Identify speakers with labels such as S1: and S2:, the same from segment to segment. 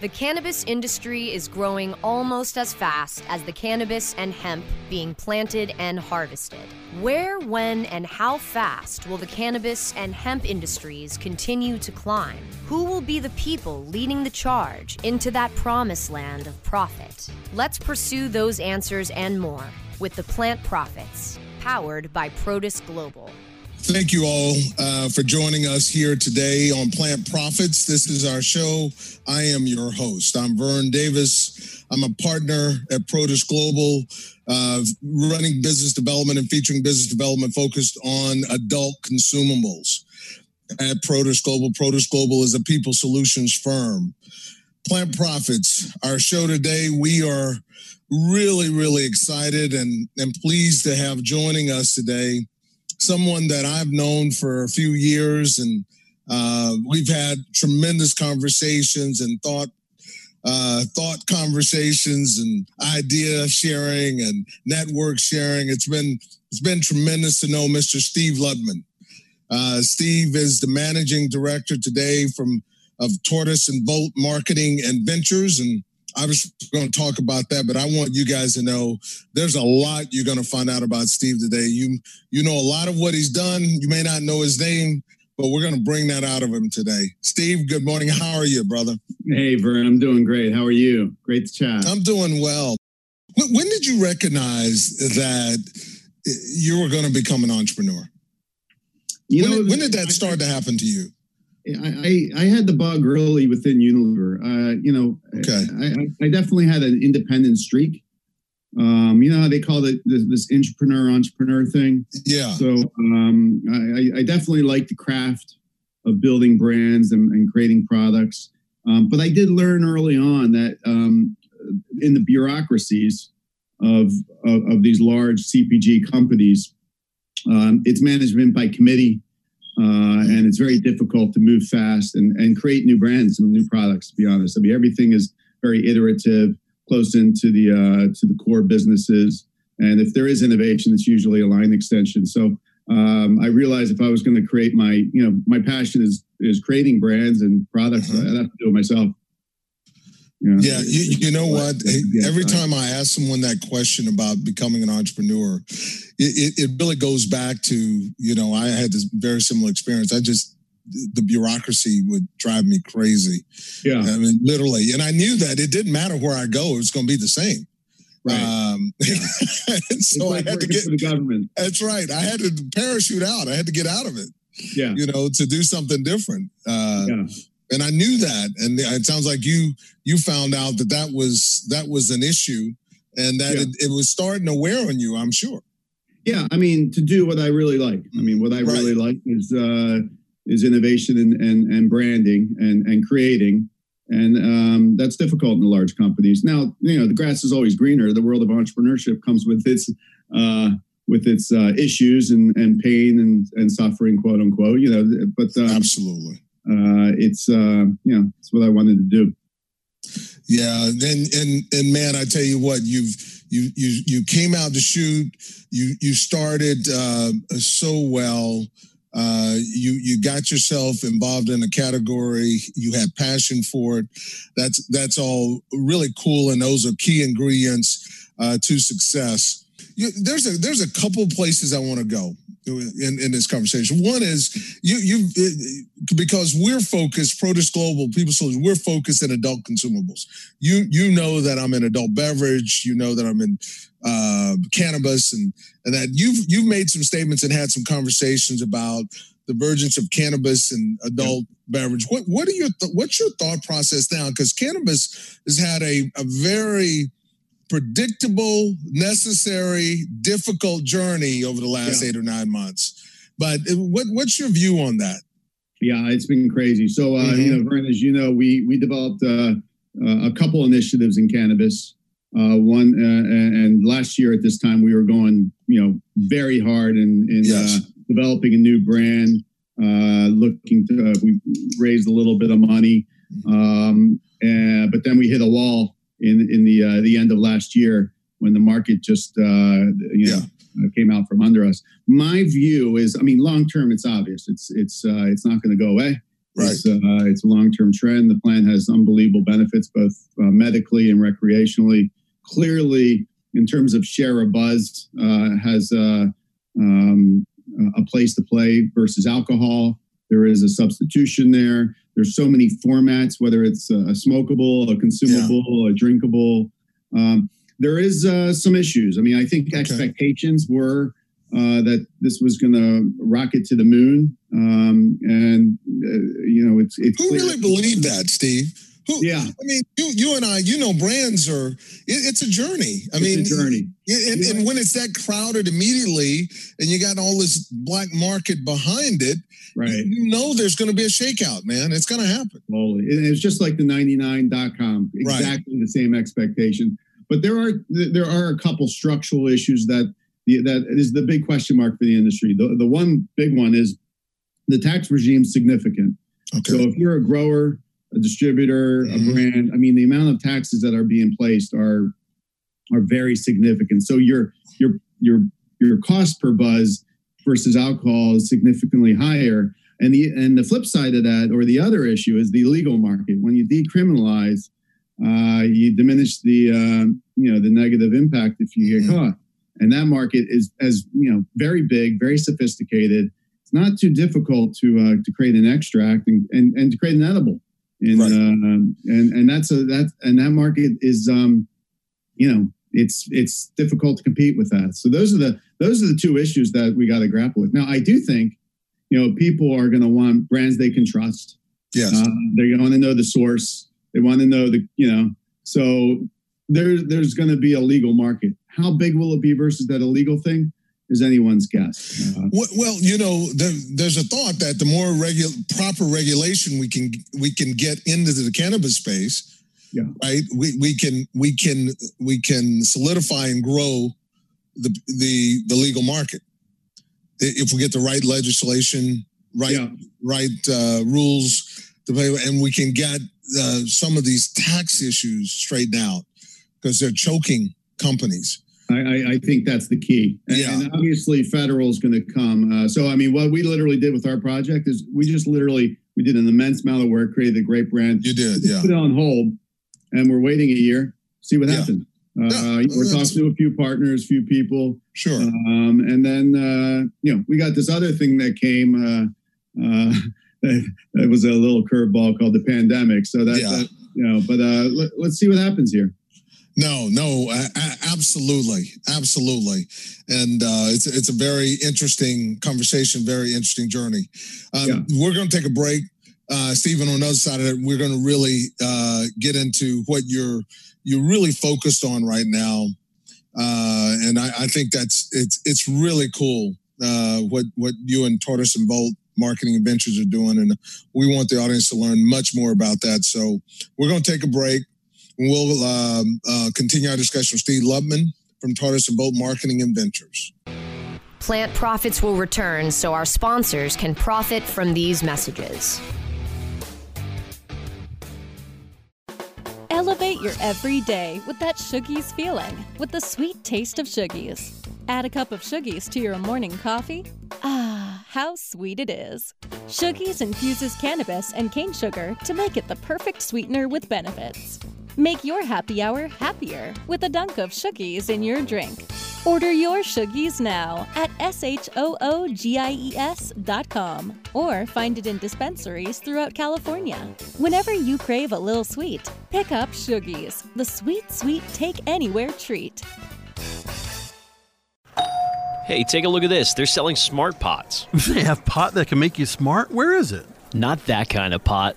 S1: The cannabis industry is growing almost as fast as the cannabis and hemp being planted and harvested. Where, when, and how fast will the cannabis and hemp industries continue to climb? Who will be the people leading the charge into that promised land of profit? Let's pursue those answers and more with the Plant Profits, powered by Protis Global.
S2: Thank you all uh, for joining us here today on Plant Profits. This is our show. I am your host. I'm Vern Davis. I'm a partner at Protis Global, uh, running business development and featuring business development focused on adult consumables at Protis Global. Protis Global is a people solutions firm. Plant Profits, our show today, we are really, really excited and, and pleased to have joining us today someone that I've known for a few years, and uh, we've had tremendous conversations and thought uh, thought conversations and idea sharing and network sharing. It's been it's been tremendous to know Mr. Steve Luttmann. Uh, Steve is the managing director today from of Tortoise and Bolt Marketing and Ventures, and I was going to talk about that, but I want you guys to know there's a lot you're going to find out about Steve today. You you know a lot of what he's done. You may not know his name, but we're going to bring that out of him today. Steve, good morning. How are you, brother?
S3: Hey, Vern. I'm doing great. How are you? Great to chat.
S2: I'm doing well. When did you recognize that you were going to become an entrepreneur? You when know, did, when did that start to happen to you?
S3: I, I had the bug early within Unilever. Uh, you know, okay. I, I definitely had an independent streak. Um, you know how they call it this, this entrepreneur entrepreneur thing.
S2: Yeah.
S3: So um, I, I definitely like the craft of building brands and, and creating products. Um, but I did learn early on that um, in the bureaucracies of, of, of these large CPG companies, um, it's management by committee uh, and it's very difficult to move fast and, and create new brands and new products. To be honest, I mean everything is very iterative, close into the uh, to the core businesses. And if there is innovation, it's usually a line extension. So um, I realized if I was going to create my, you know, my passion is is creating brands and products. Mm-hmm. I have to do it myself.
S2: Yeah, you, you, know what? Every time I ask someone that question about becoming an entrepreneur, it, it, really goes back to, you know, I had this very similar experience. I just, the bureaucracy would drive me crazy.
S3: Yeah. I
S2: mean, literally. And I knew that it didn't matter where I go, it was going to be the same.
S3: Right. Um, yeah.
S2: so like I had to get
S3: the government.
S2: That's right. I had to parachute out. I had to get out of it.
S3: Yeah.
S2: You know, to do something different. Uh, yeah and I knew that. And it sounds like you you found out that that was that was an issue, and that yeah. it, it, was starting to wear on you. I'm sure.
S3: Yeah, I mean, to do what I really like. I mean, what I right. really like is uh, is innovation and, and and branding and and creating, and um, that's difficult in the large companies. Now, you know, the grass is always greener. The world of entrepreneurship comes with its uh, with its uh, issues and and pain and and suffering, quote unquote. You know, but
S2: um, absolutely
S3: it's uh, you know it's what I wanted to do.
S2: Yeah, and and and man, I tell you what, you've you you you came out to shoot. You you started uh, so well. Uh, you you got yourself involved in a category. You had passion for it. That's that's all really cool, and those are key ingredients uh, to success. You, there's a there's a couple places I want to go in, in this conversation. One is you you because we're focused, Protis Global, People Solutions, we're focused in adult consumables. You you know that I'm in adult beverage. You know that I'm in uh, cannabis, and and that you've you've made some statements and had some conversations about the emergence of cannabis and adult yeah. beverage. What what are your th- what's your thought process now? Because cannabis has had a a very predictable, necessary, difficult journey over the last yeah. eight or nine months. But uh, what, what's your view on that?
S3: Yeah, it's been crazy. So, uh, mm-hmm. you know, Vern, as you know, we we developed uh, uh a couple initiatives in cannabis. Uh, one uh, and last year at this time, we were going, you know, very hard in, in yes. developing a new brand. looking to, we raised a little bit of money, mm-hmm. um, and, but then we hit a wall in in the uh, the end of last year when the market just uh, you know yeah. came out from under us. My view is, I mean, long term, it's obvious. It's it's uh, it's not going to go away. Right. It's, uh, it's a long term trend. The plant has unbelievable benefits, both uh, medically and recreationally. Clearly, in terms of share of buzz, uh, has um, a place to play versus alcohol. There is a substitution there. There's so many formats, whether it's a smokable, a consumable, yeah. a drinkable. Um, there is uh, some issues. I mean, I think okay. expectations were uh, that this was going to rocket to the moon, um, and uh, you know, it's it's.
S2: Who clear. really believed that, Steve? Who,
S3: yeah,
S2: I mean, you, you and I, you know, brands are. It, it's a journey. I
S3: it's
S2: mean,
S3: a journey.
S2: And, yeah. and, when it's that crowded immediately, and you got all this black market behind it,
S3: right?
S2: You know, there's going to be a shakeout, man. It's going to happen.
S3: Totally. It's just like the 99.com. Exactly right. the same expectation. But there are there are a couple structural issues that that is the big question mark for the industry. The the one big one is the tax regime significant. Okay. So if you're a grower a distributor, mm-hmm. a brand. I mean, the amount of taxes that are being placed are are very significant. So your your your your cost per buzz versus alcohol is significantly higher. And the and the flip side of that, or the other issue, is the legal market. When you decriminalize, uh, you diminish the uh, you know the negative impact if you get mm-hmm. caught. And that market is as you know very big, very sophisticated. It's not too difficult to uh, to create an extract and, and and to create an edible and right. uh, and and that's a that and that market is um you know it's it's difficult to compete with that. So those are the those are the two issues that we got to grapple with. Now i do think you know people are going to want brands they can trust.
S2: Yes. Uh,
S3: they want to know the source. They want to know the you know so there there's going to be a legal market. How big will it be versus that illegal thing is anyone's guess.
S2: Uh, well, you know, there, there's a thought that the more regular, proper regulation we can we can get into the cannabis space,
S3: yeah.
S2: right? We we can we can we can solidify and grow the the the legal market if we get the right legislation, right yeah. right uh, rules to play, and we can get uh, some of these tax issues straightened out because they're choking companies.
S3: I, I, think that's the key. And, yeah. and obviously, federal is going to come. Uh, so, I mean, what we literally did with our project is we just literally we did an immense amount of work, created a great brand.
S2: You did, yeah.
S3: Put it on hold, and we're waiting a year, see what yeah. happens. Uh, yeah, we're talking to a few partners, few people.
S2: Sure.
S3: Um, and then uh, you know we got this other thing that came. Uh, uh, that was a little curveball called the pandemic. So that, yeah. that you know, but uh, let, let's see what happens here.
S2: No, no, absolutely, absolutely, and uh, it's it's a very interesting conversation, very interesting journey. Um, yeah. We're going to take a break, uh, Stephen. On the other side of it, we're going to really uh, get into what you're you're really focused on right now, uh, and I, I, think that's it's it's really cool uh, what what you and Tortoise and Bolt marketing adventures are doing and we want the audience to learn much more about that so we're going to take a break We'll um, uh, continue our discussion with Steve Luttmann from Tortoise and Bolt Marketing and Ventures.
S1: Plant profits will return so our sponsors can profit from these messages.
S4: Elevate your everyday with that Shoogies feeling with the sweet taste of Shoogies. Add a cup of Shoogies to your morning coffee. Ah, how sweet it is. Shoogies infuses cannabis and cane sugar to make it the perfect sweetener with benefits. Make your happy hour happier with a dunk of Shoogies in your drink. Order your Shoogies now at S-H-O-O-G-I-E-S.com or find it in dispensaries throughout California. Whenever you crave a little sweet, pick up Shoogies, the sweet, sweet take anywhere treat.
S5: Hey, take a look at this. They're selling smart pots.
S6: They have pot that can make you smart? Where is it?
S5: Not that kind of pot.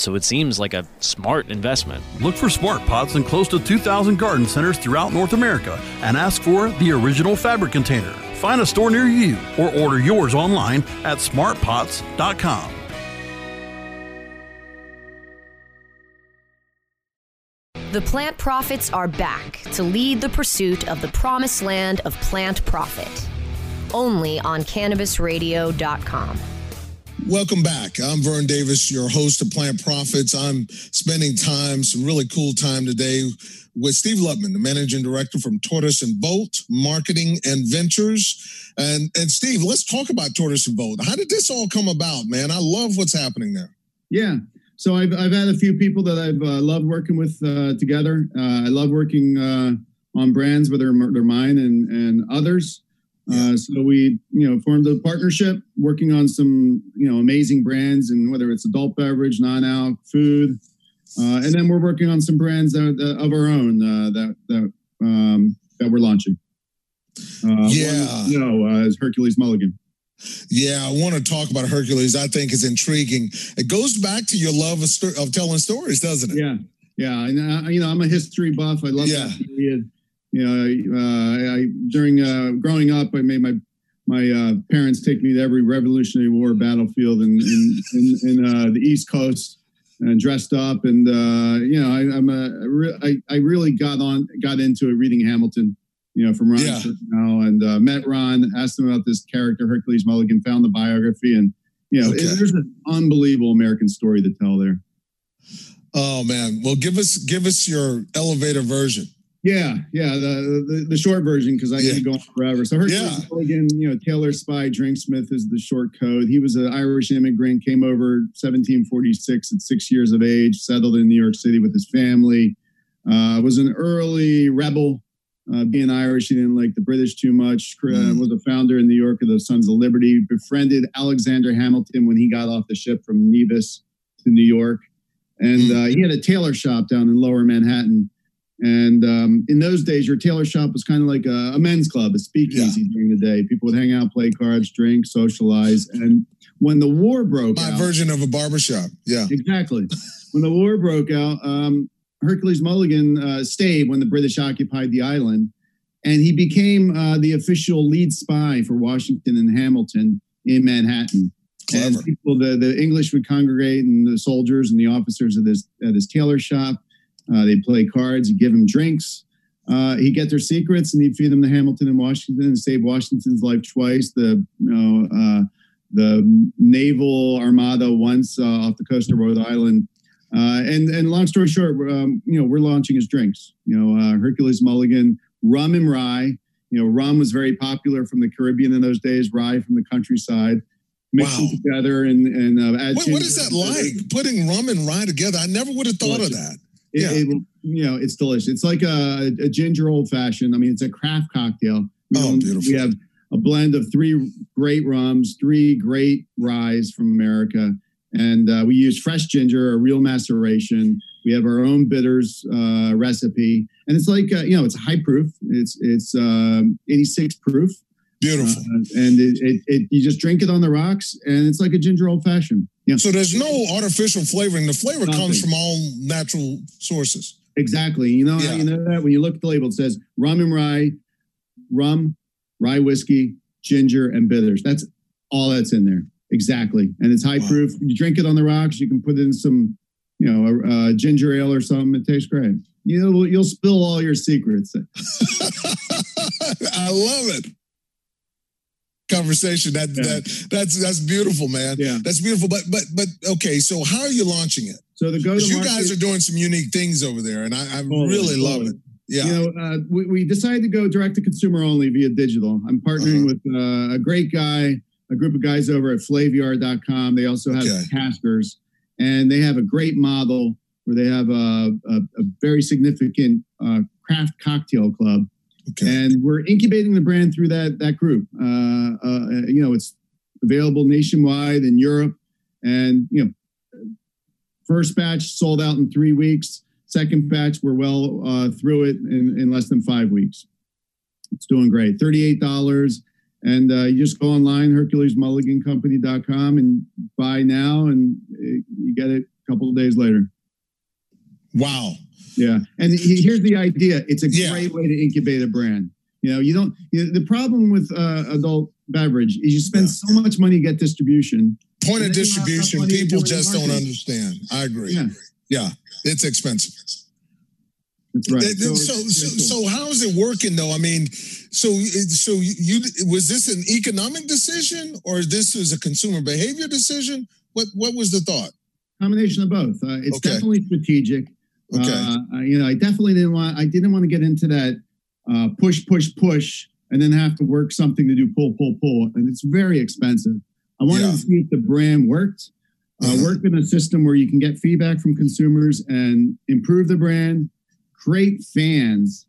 S5: so it seems like a smart investment.
S6: Look for smart pots in close to 2,000 garden centers throughout North America and ask for the original fabric container. Find a store near you or order yours online at smartpots.com.
S1: The plant profits are back to lead the pursuit of the promised land of plant profit. Only on cannabisradio.com.
S2: Welcome back. I'm Vern Davis, your host of Plant Profits. I'm spending time, some really cool time today with Steve Luttmann, the managing director from Tortoise and Bolt Marketing and Ventures. And and Steve, let's talk about Tortoise and Bolt. How did this all come about, man? I love what's happening there.
S3: Yeah. So I've, I've had a few people that I've uh, loved working with uh, together. Uh, I love working uh, on brands, whether they're mine and, and others. Uh, so we, you know, formed a partnership, working on some, you know, amazing brands, and whether it's adult beverage, non-alc, food, uh, and then we're working on some brands that, that of our own uh, that that um, that we're launching.
S2: Uh, yeah,
S3: one, you know, uh, is Hercules Mulligan.
S2: Yeah, I want to talk about Hercules. I think is intriguing. It goes back to your love of, sto- of telling stories, doesn't it?
S3: Yeah, yeah. And uh, you know, I'm a history buff. I love yeah. that period you know, uh, I, during uh, growing up, I made my my uh, parents take me to every Revolutionary War battlefield in in, in, in uh, the East Coast and dressed up, and uh, you know, I, am a I, I really got on got into it reading Hamilton, you know, from Ron yeah. now, and uh, met Ron, asked him about this character Hercules Mulligan, found the biography, and you know, okay. it, there's an unbelievable American story to tell there.
S2: Oh man! Well, give us give us your elevator version.
S3: Yeah, yeah, the the, the short version because I yeah. can go on forever. So Hercules yeah. Mulligan, you know, Tailor Spy Drinksmith is the short code. He was an Irish immigrant, came over 1746 at six years of age, settled in New York City with his family. Uh, was an early rebel. Uh, being Irish, he didn't like the British too much. Uh, mm. Was a founder in New York of the Sons of Liberty. Befriended Alexander Hamilton when he got off the ship from Nevis to New York, and mm. uh, he had a tailor shop down in Lower Manhattan and um, in those days, your tailor shop was kind of like a, a men's club, a speakeasy yeah. during the day. People would hang out, play cards, drink, socialize. And when the war broke
S2: My
S3: out,
S2: version of a barbershop. Yeah.
S3: Exactly. when the war broke out, um, Hercules Mulligan uh, stayed when the British occupied the island. And he became uh, the official lead spy for Washington and Hamilton in Manhattan.
S2: Clever.
S3: And people, the, the English would congregate and the soldiers and the officers of this at his tailor shop uh, they'd play cards, he'd give them drinks. Uh, he'd get their secrets and he'd feed them to Hamilton and Washington and save Washington's life twice. The you know uh, the naval armada once uh, off the coast of Rhode Island. Uh, and and long story short, um, you know we're launching his drinks. You know uh, Hercules Mulligan, rum and rye. You know rum was very popular from the Caribbean in those days. Rye from the countryside mix wow. together and and uh, add.
S2: What is that like? Putting rum and rye together? I never would have thought Delicious. of that.
S3: It, yeah. It, you know, it's delicious. It's like a, a ginger old fashioned. I mean, it's a craft cocktail. We
S2: oh, beautiful.
S3: We have a blend of three great rums, three great ryes from America, and uh, we use fresh ginger, a real maceration. We have our own bitters uh, recipe, and it's like uh, you know, it's high proof. It's it's um, 86 proof.
S2: Beautiful.
S3: Uh, and it, it, it, you just drink it on the rocks, and it's like a ginger old fashioned.
S2: Yeah. So there's no artificial flavoring. The flavor Nothing. comes from all natural sources.
S3: Exactly. You know, yeah. you know that when you look at the label, it says rum and rye, rum, rye whiskey, ginger, and bitters. That's all that's in there. Exactly. And it's high wow. proof. You drink it on the rocks. You can put in some, you know, a, a ginger ale or something. It tastes great. You'll you'll spill all your secrets.
S2: I love it conversation. That yeah. that that's that's beautiful, man.
S3: Yeah,
S2: that's beautiful. But but but okay. So how are you launching it?
S3: So the go
S2: you guys are doing some unique things over there, and I, I totally, really love totally. it. Yeah.
S3: You know, uh, we, we decided to go direct to consumer only via digital. I'm partnering uh-huh. with uh, a great guy, a group of guys over at Flaviar.com. They also have okay. Caskers, and they have a great model where they have a, a, a very significant uh, craft cocktail club Okay. And we're incubating the brand through that that group. Uh, uh, you know, it's available nationwide in Europe, and you know, first batch sold out in three weeks. Second batch, we're well uh, through it in, in less than five weeks. It's doing great. Thirty-eight dollars, and uh, you just go online, HerculesMulliganCompany.com, and buy now, and uh, you get it a couple of days later.
S2: Wow.
S3: Yeah, and here's the idea: it's a yeah. great way to incubate a brand. You know, you don't. You know, the problem with uh, adult beverage is you spend yeah. so much money to get distribution.
S2: Point of distribution, people just don't understand. I agree. Yeah. yeah, it's expensive.
S3: That's right.
S2: So, so, so, so, how is it working though? I mean, so, so you was this an economic decision or this was a consumer behavior decision? What, what was the thought?
S3: Combination of both. Uh, it's
S2: Okay.
S3: definitely strategic.
S2: Okay.
S3: Uh, I- you know, I definitely didn't want. I didn't want to get into that uh, push, push, push, and then have to work something to do pull, pull, pull, and it's very expensive. I wanted
S2: Yeah.
S3: to see if the brand worked. Uh,
S2: Uh-huh.
S3: Work in a system where you can get feedback from consumers and improve the brand, create fans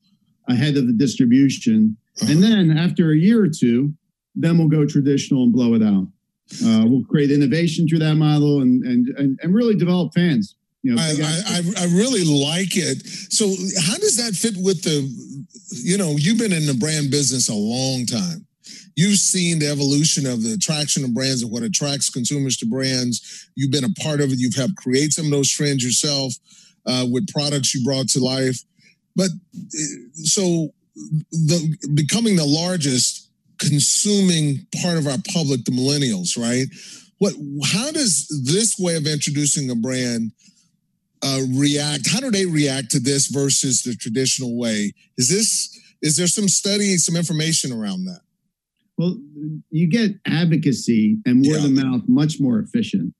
S3: ahead of the distribution,
S2: Uh-huh.
S3: and then after a year or two, then we'll go traditional and blow it out. Uh, we'll create innovation through that model and and and, and really develop fans. You know,
S2: I, I, I I really like it. So how does that fit with the, you know, you've been in the brand business a long time. You've seen the evolution of the attraction of brands and what attracts consumers to brands. You've been a part of it. You've helped create some of those trends yourself uh, with products you brought to life. But uh, so the becoming the largest consuming part of our public, the millennials, right? What? How does this way of introducing a brand uh, react? How do they react to this versus the traditional way? Is this? Is there some study, some information around that?
S3: Well, you get advocacy and word of mouth much more efficient.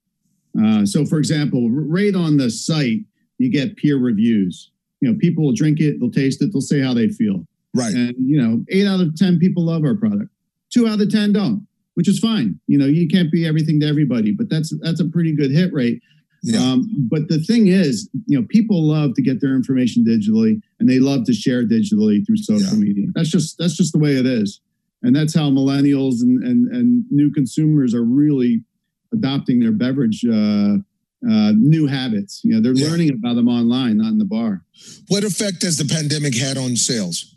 S3: Uh, so, for example, right on the site, you get peer reviews. You know, people will drink it, they'll taste it, they'll say how they feel.
S2: Right.
S3: And you know, eight out of ten people love our product. Two out of ten don't, which is fine. You know, you can't be everything to everybody, but that's that's a pretty good hit rate.
S2: Yeah.
S3: Um, but the thing is, you know, people love to get their information digitally, and they love to share digitally through social
S2: Yeah.
S3: media. That's just that's just the way it is, and that's how millennials and and, and new consumers are really adopting their beverage uh, uh, new habits. You know, they're
S2: Yeah.
S3: learning about them online, not in the bar.
S2: What effect has the pandemic had on sales?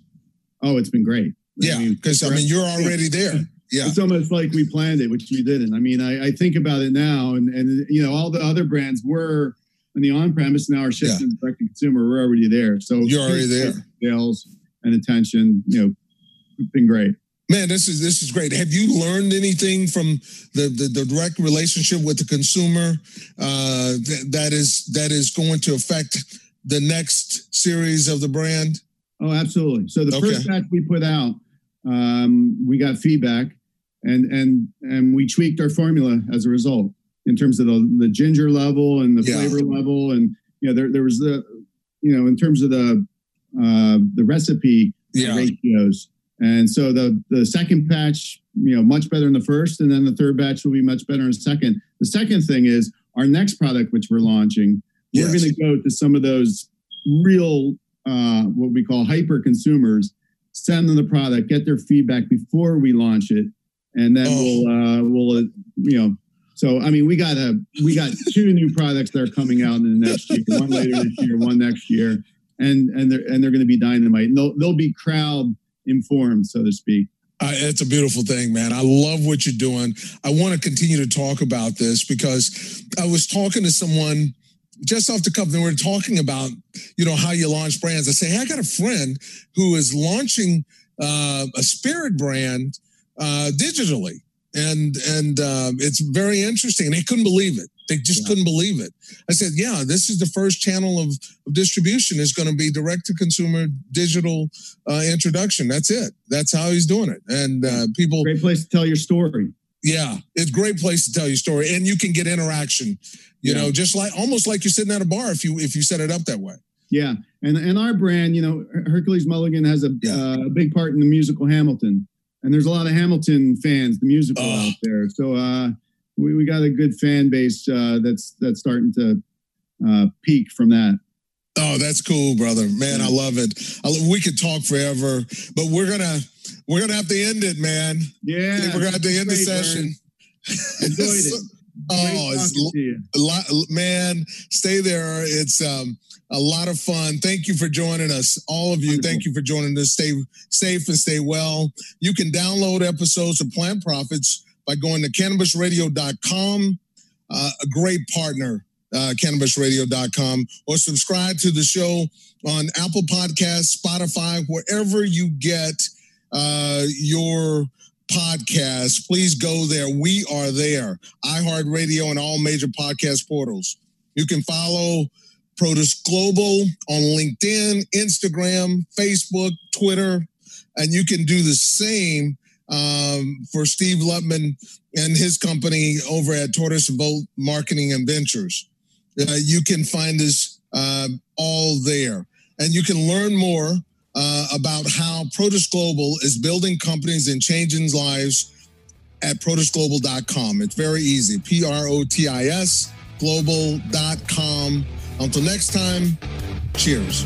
S3: Oh, it's been great.
S2: Yeah, because I mean, you're already there. Yeah.
S3: It's almost like we planned it, which we didn't. I mean, I, I think about it now, and and you know, all the other brands were in the on-premise. Now are shifting to direct to consumer. We're already there. So
S2: You're already there.
S3: Sales and attention, you know, been great.
S2: Man, this is this is great. Have you learned anything from the the, the direct relationship with the consumer uh, that, that is that is going to affect the next series of the brand?
S3: Oh, absolutely. So the
S2: Okay.
S3: first batch we put out, um, we got feedback, and and and we tweaked our formula as a result in terms of the, the ginger level and the
S2: Yeah.
S3: flavor level, and you know there there was the you know in terms of the uh, the recipe
S2: Yeah.
S3: ratios. And so the the second batch, you know, much better than the first, and then the third batch will be much better in the second. The second thing is our next product, which we're launching, we're going to go to some of those real uh, what we call hyper consumers, send them the product, get their feedback before we launch it, and then we'll uh, we'll uh, you know. So I mean, we got a we got two new products that are coming out in the next year. One later this year, one next year, and and they're and they're going to be dynamite. And they'll they'll be crowd informed, so to speak.
S2: Uh, it's a beautiful thing, man. I love what you're doing. I want to continue to talk about this because I was talking to someone just off the cuff, and we were talking about, you know, how you launch brands. I say, hey, I got a friend who is launching uh, a spirit brand uh, digitally, and and um, it's very interesting. And they couldn't believe it. They just
S3: Yeah.
S2: couldn't believe it. I said, yeah, this is the first channel of, of distribution is going to be direct to consumer digital uh, introduction. That's it. That's how he's doing it. And uh, people,
S3: Great place to tell your story.
S2: yeah, it's a great place to tell your story, and you can get interaction. You
S3: Yeah.
S2: know, just like almost like you're sitting at a bar if you if you set it up that way.
S3: Yeah, and and our brand, you know, Hercules Mulligan has a,
S2: Yeah.
S3: uh, a big part in the musical Hamilton, and there's a lot of Hamilton fans, the musical
S2: Oh.
S3: out there. So uh, we we got a good fan base uh, that's that's starting to uh, peak from that.
S2: Oh, that's cool, brother. Man, I love it. I, we could talk forever, but we're gonna we're gonna have to end it, man.
S3: Yeah,
S2: we're gonna have to end the
S3: great, Vern.
S2: session.
S3: Enjoyed it.
S2: oh, it's
S3: talking to
S2: a lot, man. Stay there. It's um a lot of fun. Thank you for joining us, all of you.
S3: Wonderful.
S2: Thank you for joining us. Stay safe and stay well. You can download episodes of Plant Profits by going to cannabisradio.com. Uh, a great partner, uh, cannabisradio.com, or subscribe to the show on Apple Podcasts, Spotify, wherever you get uh, your podcast. Please go there. We are there. iHeartRadio and all major podcast portals. You can follow Protis Global on LinkedIn, Instagram, Facebook, Twitter, and you can do the same um, for Steve Luttmann and his company over at Tortoise Bolt Marketing and Ventures. Uh, you can find us uh, all there, and you can learn more uh, about how Protis Global is building companies and changing lives at protisglobal.com. It's very easy. P R O T I S global.com. Until next time, cheers.